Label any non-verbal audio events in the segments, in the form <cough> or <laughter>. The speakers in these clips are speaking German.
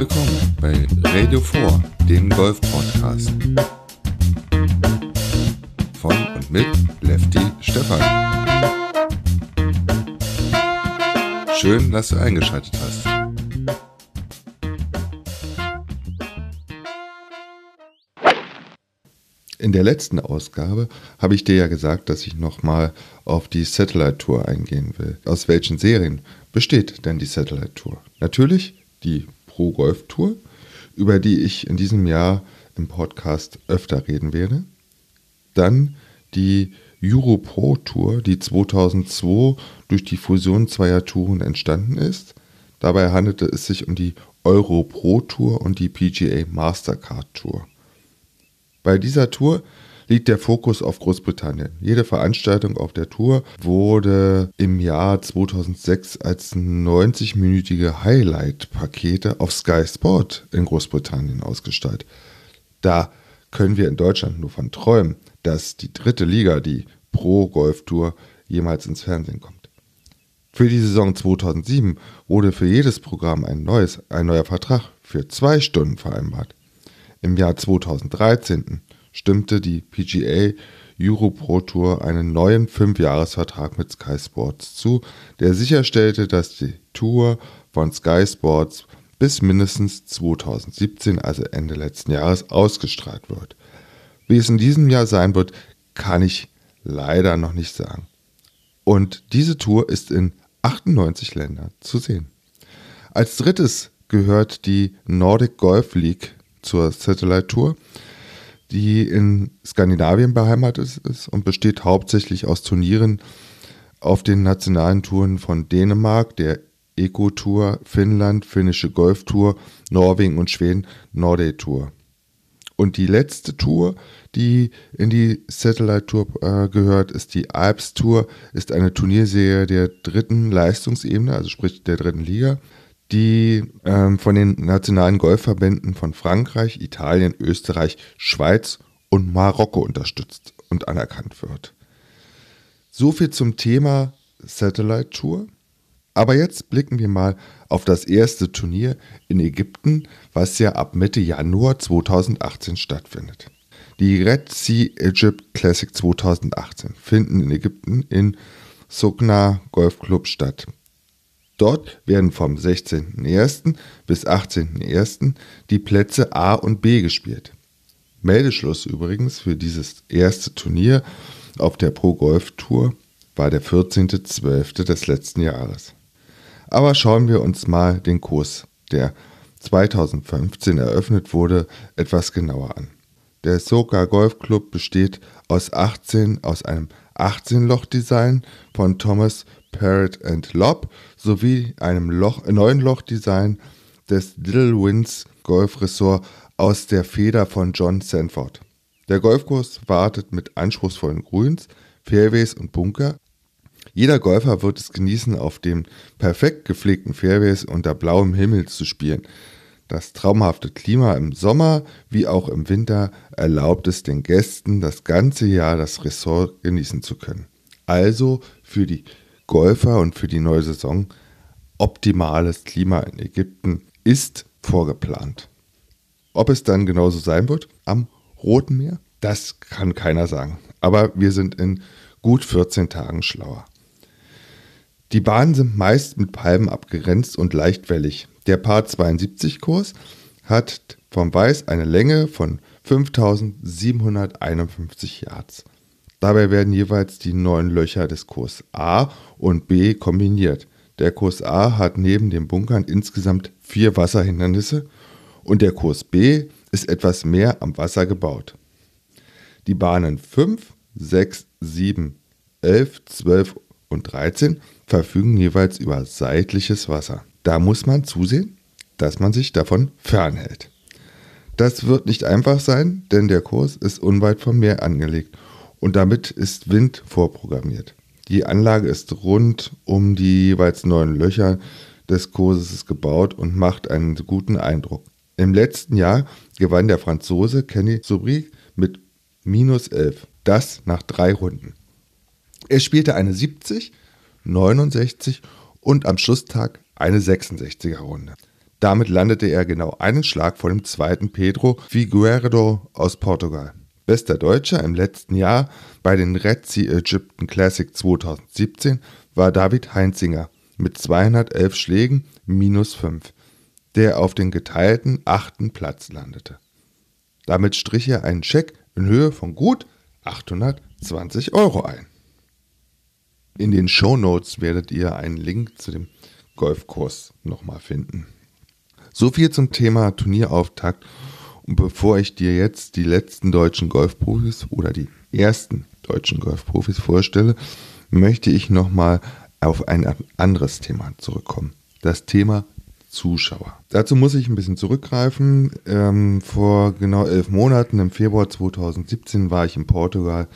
willkommen bei Radio 4, dem Golf-Podcast. Von und mit Lefty Stefan. Schön, dass du eingeschaltet hast. In der letzten Ausgabe habe ich dir ja gesagt, dass ich nochmal auf die Satellite Tour eingehen will. Aus welchen Serien besteht denn die Satellite Tour? Natürlich die Pro Golf Tour, über die ich in diesem Jahr im Podcast öfter reden werde. Dann die Euro Pro Tour, die 2002 durch die Fusion zweier Touren entstanden ist. Dabei handelte es sich um die Euro Pro Tour und die PGA Mastercard Tour. Bei dieser Tour liegt der Fokus auf Großbritannien. Jede Veranstaltung auf der Tour wurde im Jahr 2006 als 90-minütige Highlight-Pakete auf Sky Sport in Großbritannien ausgestaltet. Da können wir in Deutschland nur von träumen, dass die dritte Liga, die Pro Golf Tour, jemals ins Fernsehen kommt. Für die Saison 2007 wurde für jedes Programm ein, neues, ein neuer Vertrag für zwei Stunden vereinbart. Im Jahr 2013 stimmte die PGA Euro Pro Tour einen neuen Fünfjahresvertrag mit Sky Sports zu, der sicherstellte, dass die Tour von Sky Sports bis mindestens 2017, also Ende letzten Jahres, ausgestrahlt wird. Wie es in diesem Jahr sein wird, kann ich leider noch nicht sagen. Und diese Tour ist in 98 Ländern zu sehen. Als drittes gehört die Nordic Golf League zur Satellite Tour, die in Skandinavien beheimatet ist und besteht hauptsächlich aus Turnieren auf den nationalen Touren von Dänemark, der Eco-Tour, Finnland, Finnische Golf-Tour, Norwegen und Schweden, Norday Tour. Und die letzte Tour, die in die Satellite Tour äh, gehört, ist die Alps Tour, ist eine Turnierserie der dritten Leistungsebene, also sprich der dritten Liga die ähm, von den nationalen Golfverbänden von Frankreich, Italien, Österreich, Schweiz und Marokko unterstützt und anerkannt wird. So viel zum Thema Satellite Tour. Aber jetzt blicken wir mal auf das erste Turnier in Ägypten, was ja ab Mitte Januar 2018 stattfindet. Die Red Sea Egypt Classic 2018 finden in Ägypten in Sokna Golf Club statt. Dort werden vom 16.01. bis 18.01. die Plätze A und B gespielt. Meldeschluss übrigens für dieses erste Turnier auf der Pro Golf Tour war der 14.12. des letzten Jahres. Aber schauen wir uns mal den Kurs, der 2015 eröffnet wurde, etwas genauer an. Der Soka Golf Club besteht aus 18 aus einem 18-Loch-Design von Thomas Parrot and Lob sowie einem Loch, neuen Lochdesign des Little Winds Golf Resort aus der Feder von John Sanford. Der Golfkurs wartet mit anspruchsvollen Grüns, Fairways und Bunker. Jeder Golfer wird es genießen, auf den perfekt gepflegten Fairways unter blauem Himmel zu spielen. Das traumhafte Klima im Sommer wie auch im Winter erlaubt es den Gästen, das ganze Jahr das Resort genießen zu können. Also für die Golfer und für die neue Saison optimales Klima in Ägypten ist vorgeplant. Ob es dann genauso sein wird am Roten Meer, das kann keiner sagen. Aber wir sind in gut 14 Tagen schlauer. Die Bahnen sind meist mit Palmen abgegrenzt und leicht wellig. Der Part 72 Kurs hat vom Weiß eine Länge von 5751 Yards. Dabei werden jeweils die neun Löcher des Kurs A und B kombiniert. Der Kurs A hat neben den Bunkern insgesamt vier Wasserhindernisse und der Kurs B ist etwas mehr am Wasser gebaut. Die Bahnen 5, 6, 7, 11, 12 und 13 verfügen jeweils über seitliches Wasser. Da muss man zusehen, dass man sich davon fernhält. Das wird nicht einfach sein, denn der Kurs ist unweit vom Meer angelegt und damit ist Wind vorprogrammiert. Die Anlage ist rund um die jeweils neun Löcher des Kurses gebaut und macht einen guten Eindruck. Im letzten Jahr gewann der Franzose Kenny Sobri mit minus 11. Das nach drei Runden. Er spielte eine 70, 69 und am Schlusstag eine 66er Runde. Damit landete er genau einen Schlag vor dem zweiten Pedro Figueiredo aus Portugal. Bester Deutscher im letzten Jahr bei den Red Sea Egypten Classic 2017 war David Heinzinger mit 211 Schlägen minus 5, der auf den geteilten achten Platz landete. Damit strich er einen Scheck in Höhe von gut 820 Euro ein. In den Show Notes werdet ihr einen Link zu dem Golfkurs nochmal finden. So viel zum Thema Turnierauftakt. Und bevor ich dir jetzt die letzten deutschen Golfprofis oder die ersten deutschen Golfprofis vorstelle, möchte ich nochmal auf ein anderes Thema zurückkommen. Das Thema Zuschauer. Dazu muss ich ein bisschen zurückgreifen. Ähm, vor genau elf Monaten, im Februar 2017, war ich in Portugal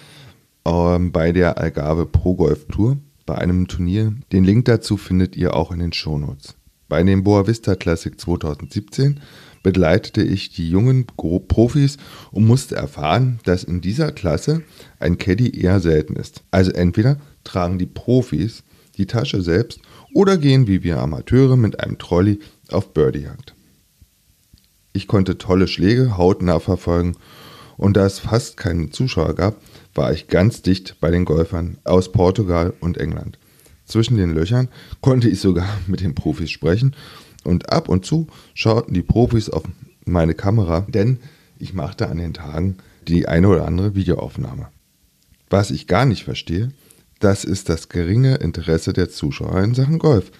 ähm, bei der Algarve Pro Golf Tour bei einem Turnier. Den Link dazu findet ihr auch in den Shownotes. Bei dem Boa Vista Classic 2017 begleitete ich die jungen Profis und musste erfahren, dass in dieser Klasse ein Caddy eher selten ist. Also entweder tragen die Profis die Tasche selbst oder gehen wie wir Amateure mit einem Trolley auf Birdiejagd. Ich konnte tolle Schläge hautnah verfolgen und da es fast keinen Zuschauer gab, war ich ganz dicht bei den Golfern aus Portugal und England. Zwischen den Löchern konnte ich sogar <laughs> mit den Profis sprechen und ab und zu schauten die Profis auf meine Kamera, denn ich machte an den Tagen die eine oder andere Videoaufnahme. Was ich gar nicht verstehe, das ist das geringe Interesse der Zuschauer in Sachen Golf.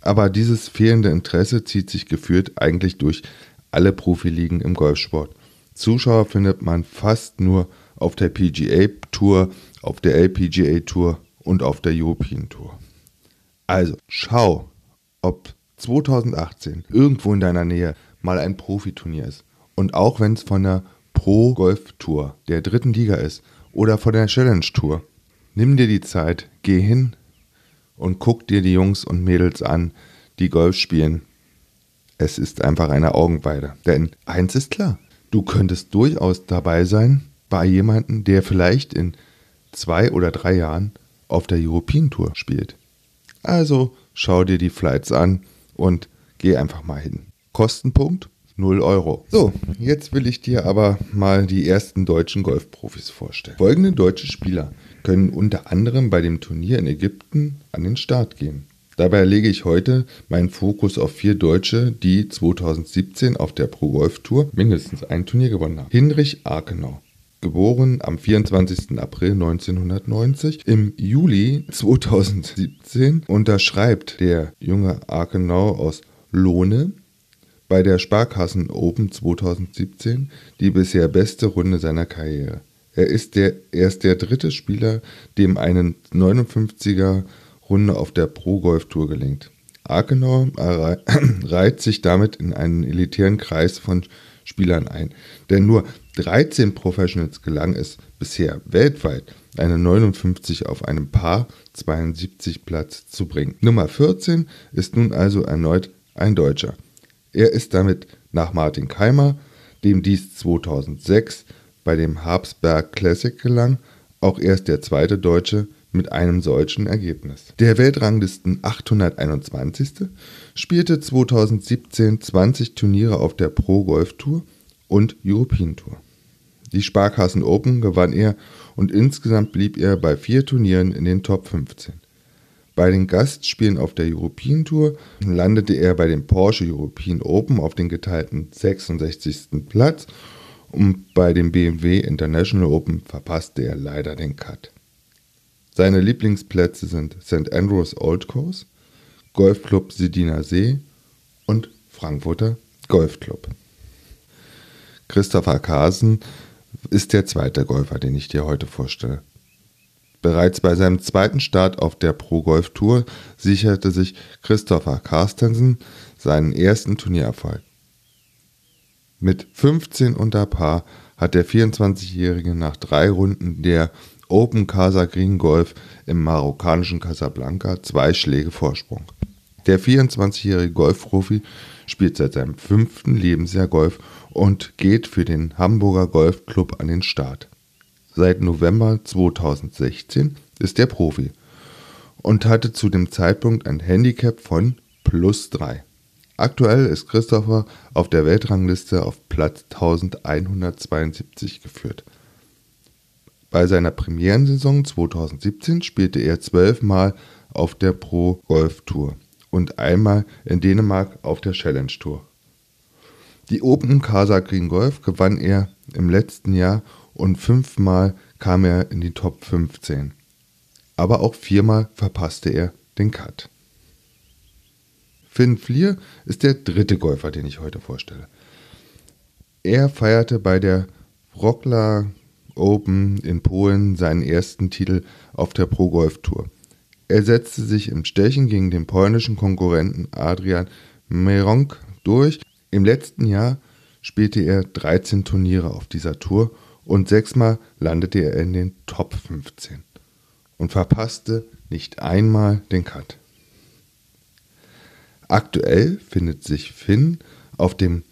Aber dieses fehlende Interesse zieht sich geführt eigentlich durch alle Profiligen im Golfsport. Zuschauer findet man fast nur auf der PGA Tour, auf der LPGA Tour und auf der European Tour. Also schau, ob 2018 irgendwo in deiner Nähe mal ein Profiturnier ist. Und auch wenn es von der Pro Golf Tour der dritten Liga ist oder von der Challenge Tour, nimm dir die Zeit, geh hin und guck dir die Jungs und Mädels an, die Golf spielen. Es ist einfach eine Augenweide. Denn eins ist klar, du könntest durchaus dabei sein bei jemandem, der vielleicht in zwei oder drei Jahren auf der European Tour spielt. Also schau dir die Flights an und geh einfach mal hin. Kostenpunkt 0 Euro. So, jetzt will ich dir aber mal die ersten deutschen Golfprofis vorstellen. Folgende deutsche Spieler können unter anderem bei dem Turnier in Ägypten an den Start gehen. Dabei lege ich heute meinen Fokus auf vier Deutsche, die 2017 auf der Pro Golf Tour mindestens ein Turnier gewonnen haben. Hinrich Arkenau, geboren am 24. April 1990. Im Juli 2017 unterschreibt der junge Arkenau aus Lohne bei der Sparkassen Open 2017 die bisher beste Runde seiner Karriere. Er ist der, erst der dritte Spieler, dem eine 59er Runde auf der Pro Golf Tour gelingt. Arkenau <clears throat> reiht sich damit in einen elitären Kreis von Spielern ein, denn nur 13 Professionals gelang es bisher weltweit, eine 59 auf einem Paar 72 Platz zu bringen. Nummer 14 ist nun also erneut ein Deutscher. Er ist damit nach Martin Keimer, dem dies 2006 bei dem Habsberg Classic gelang, auch erst der zweite Deutsche mit einem solchen Ergebnis. Der Weltranglisten 821. spielte 2017 20 Turniere auf der Pro Golf Tour und European Tour. Die Sparkassen Open gewann er und insgesamt blieb er bei vier Turnieren in den Top 15. Bei den Gastspielen auf der European Tour landete er bei dem Porsche European Open auf den geteilten 66. Platz und bei dem BMW International Open verpasste er leider den Cut. Seine Lieblingsplätze sind St. Andrews Old Course, Golfclub Sediner See und Frankfurter Golfclub. Christopher Carsen ist der zweite Golfer, den ich dir heute vorstelle. Bereits bei seinem zweiten Start auf der Pro Golf Tour sicherte sich Christopher Carstensen seinen ersten Turniererfolg. Mit 15 unter Paar hat der 24-Jährige nach drei Runden der Open Casa Green Golf im marokkanischen Casablanca zwei Schläge Vorsprung. Der 24-jährige Golfprofi spielt seit seinem fünften Lebensjahr Golf und geht für den Hamburger Golfclub an den Start. Seit November 2016 ist er Profi und hatte zu dem Zeitpunkt ein Handicap von plus 3. Aktuell ist Christopher auf der Weltrangliste auf Platz 1172 geführt. Bei seiner Premierensaison 2017 spielte er zwölfmal auf der Pro Golf Tour und einmal in Dänemark auf der Challenge Tour. Die Open Casa Green Golf gewann er im letzten Jahr und fünfmal kam er in die Top 15. Aber auch viermal verpasste er den Cut. Finn Flier ist der dritte Golfer, den ich heute vorstelle. Er feierte bei der Wroclaw Open in Polen seinen ersten Titel auf der Pro Golf Tour. Er setzte sich im Stechen gegen den polnischen Konkurrenten Adrian Meronk durch. Im letzten Jahr spielte er 13 Turniere auf dieser Tour und sechsmal landete er in den Top 15 und verpasste nicht einmal den Cut. Aktuell findet sich Finn auf dem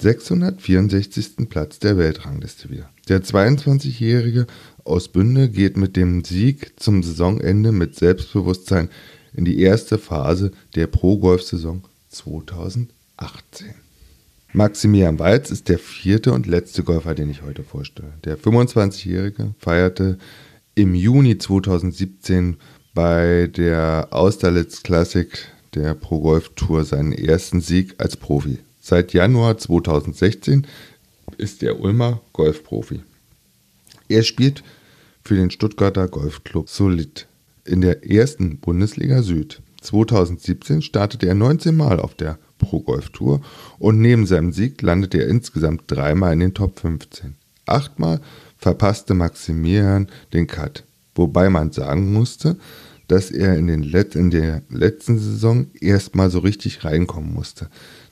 664. Platz der Weltrangliste wieder. Der 22-Jährige aus Bünde geht mit dem Sieg zum Saisonende mit Selbstbewusstsein in die erste Phase der Pro-Golf-Saison 2018. Maximilian Walz ist der vierte und letzte Golfer, den ich heute vorstelle. Der 25-Jährige feierte im Juni 2017 bei der Austerlitz Classic der Pro Golf Tour seinen ersten Sieg als Profi. Seit Januar 2016 ist er Ulmer Golfprofi. Er spielt für den Stuttgarter Golfclub Solid in der ersten Bundesliga Süd. 2017 startete er 19 Mal auf der Pro Golf Tour und neben seinem Sieg landete er insgesamt dreimal in den Top 15. Achtmal verpasste Maximilian den Cut, wobei man sagen musste, dass er in, den Let in der letzten Saison erstmal so richtig reinkommen musste.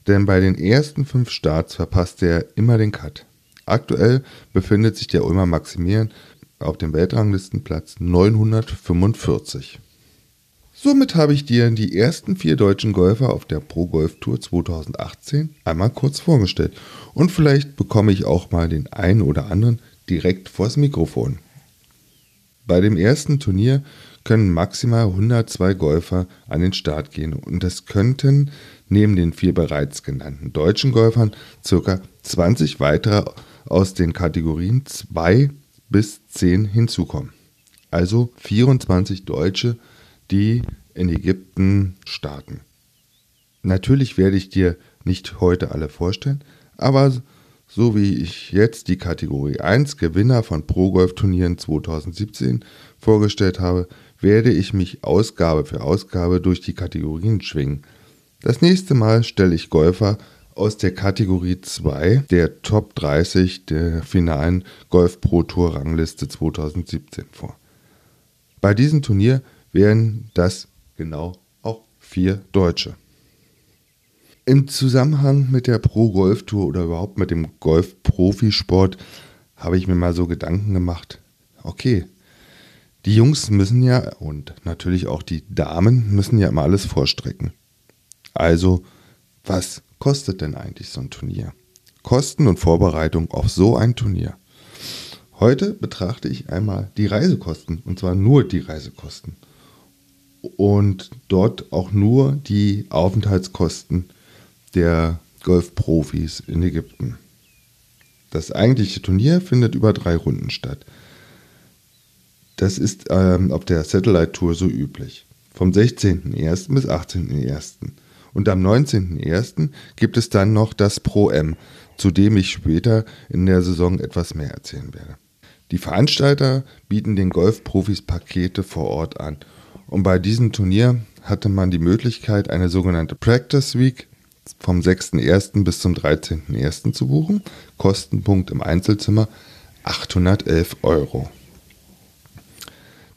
Denn bei den ersten fünf Starts verpasste er immer den Cut. Aktuell befindet sich der Ulmer Maximilian auf dem Weltranglistenplatz 945. Somit habe ich dir die ersten vier deutschen Golfer auf der Pro Golf Tour 2018 einmal kurz vorgestellt und vielleicht bekomme ich auch mal den einen oder anderen direkt vors Mikrofon. Bei dem ersten Turnier können maximal 102 Golfer an den Start gehen und es könnten neben den vier bereits genannten deutschen Golfern ca. 20 weitere aus den Kategorien 2 bis 10 hinzukommen. Also 24 Deutsche, die in Ägypten starten. Natürlich werde ich dir nicht heute alle vorstellen, aber so wie ich jetzt die Kategorie 1 Gewinner von Pro-Golf-Turnieren 2017 vorgestellt habe, werde ich mich Ausgabe für Ausgabe durch die Kategorien schwingen. Das nächste Mal stelle ich Golfer aus der Kategorie 2 der Top 30 der finalen Golf Pro Tour Rangliste 2017 vor. Bei diesem Turnier wären das genau auch vier Deutsche. Im Zusammenhang mit der Pro Golf Tour oder überhaupt mit dem Golf Profisport habe ich mir mal so Gedanken gemacht. Okay, die Jungs müssen ja und natürlich auch die Damen müssen ja immer alles vorstrecken. Also, was kostet denn eigentlich so ein Turnier? Kosten und Vorbereitung auf so ein Turnier. Heute betrachte ich einmal die Reisekosten, und zwar nur die Reisekosten. Und dort auch nur die Aufenthaltskosten der Golfprofis in Ägypten. Das eigentliche Turnier findet über drei Runden statt. Das ist ähm, auf der Satellite Tour so üblich. Vom 16.01. bis 18.01. Und am 19.01. gibt es dann noch das Pro M, zu dem ich später in der Saison etwas mehr erzählen werde. Die Veranstalter bieten den Golfprofis Pakete vor Ort an. Und bei diesem Turnier hatte man die Möglichkeit, eine sogenannte Practice Week vom 6.01. bis zum 13.01. zu buchen. Kostenpunkt im Einzelzimmer 811 Euro.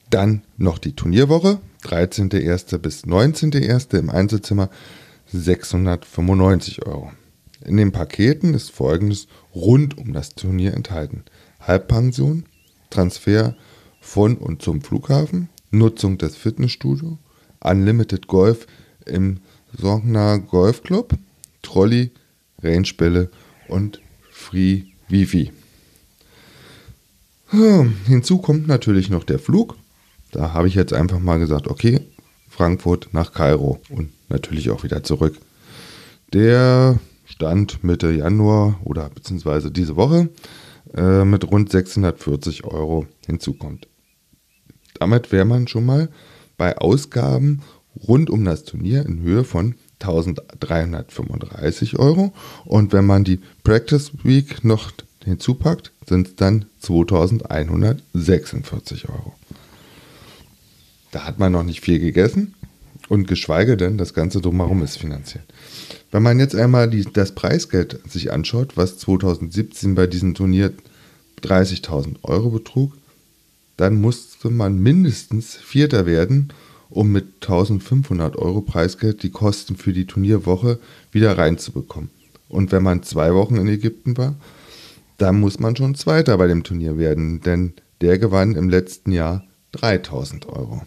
Dann noch die Turnierwoche, 13.01. bis 19.01. im Einzelzimmer 695 Euro. In den Paketen ist folgendes rund um das Turnier enthalten. Halbpension, Transfer von und zum Flughafen, Nutzung des Fitnessstudios, Unlimited Golf im Sogner Golf Club, Trolley, Rangebälle und Free Wifi. Hm, hinzu kommt natürlich noch der Flug da habe ich jetzt einfach mal gesagt, okay, Frankfurt nach Kairo und natürlich auch wieder zurück. der Stand Mitte Januar oder beziehungsweise diese Woche äh, mit rund 640 Euro hinzukommt. Damit wäre man schon mal bei Ausgaben rund um das Turnier in Höhe von 1335 Euro. Und wenn man die Practice Week noch hinzupackt, sind es dann 2146 Euro. Da hat man noch nicht viel gegessen und geschweige denn, das Ganze drumherum ist finanziert. Wenn man jetzt einmal die, das Preisgeld sich anschaut, was 2017 bei diesem Turnier 30.000 Euro betrug, dann musste man mindestens Vierter werden, um mit 1500 Euro Preisgeld die Kosten für die Turnierwoche wieder reinzubekommen. Und wenn man zwei Wochen in Ägypten war, dann muss man schon Zweiter bei dem Turnier werden, denn der gewann im letzten Jahr 3000 Euro.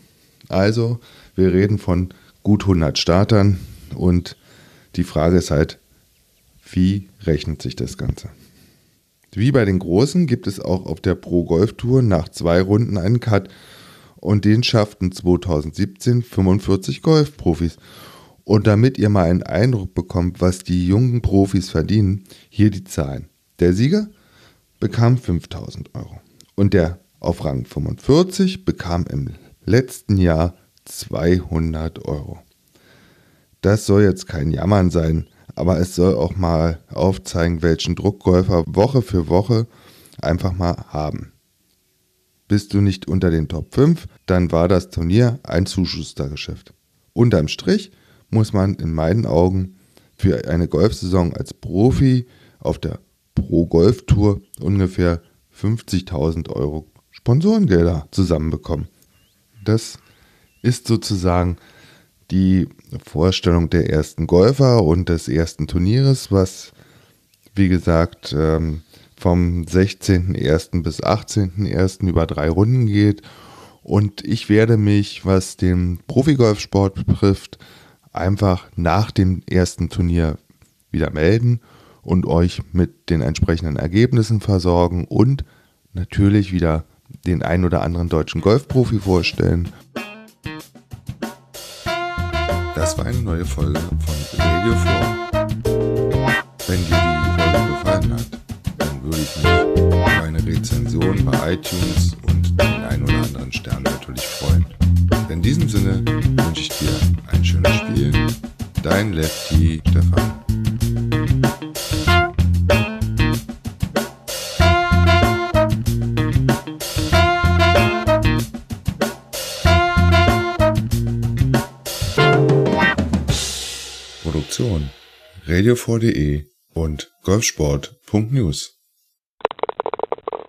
Also, wir reden von gut 100 Startern und die Frage ist halt, wie rechnet sich das Ganze? Wie bei den Großen gibt es auch auf der Pro Golf Tour nach zwei Runden einen Cut und den schafften 2017 45 Golfprofis. Und damit ihr mal einen Eindruck bekommt, was die jungen Profis verdienen, hier die Zahlen. Der Sieger bekam 5000 Euro und der auf Rang 45 bekam im letzten Jahr 200 Euro. Das soll jetzt kein Jammern sein, aber es soll auch mal aufzeigen, welchen Druck Golfer Woche für Woche einfach mal haben. Bist du nicht unter den Top 5, dann war das Turnier ein Zuschustergeschäft. Unterm Strich muss man in meinen Augen für eine Golfsaison als Profi auf der Pro Golf Tour ungefähr 50.000 Euro Sponsorengelder zusammenbekommen. Das ist sozusagen die Vorstellung der ersten Golfer und des ersten Turnieres, was wie gesagt ähm, vom 16.01. bis 18.01. über drei Runden geht. Und ich werde mich, was den Profigolfsport betrifft, einfach nach dem ersten Turnier wieder melden und euch mit den entsprechenden Ergebnissen versorgen und natürlich wieder den ein oder anderen deutschen Golfprofi vorstellen. Das war eine neue Folge von Radio 4. Wenn dir die Folge gefallen hat, dann würde ich mich über eine Rezension bei iTunes und den ein oder anderen Stern natürlich freuen. In diesem Sinne wünsche ich dir ein schönes Spiel. Dein Lefty Stefan. Radio4.de und golfsport.news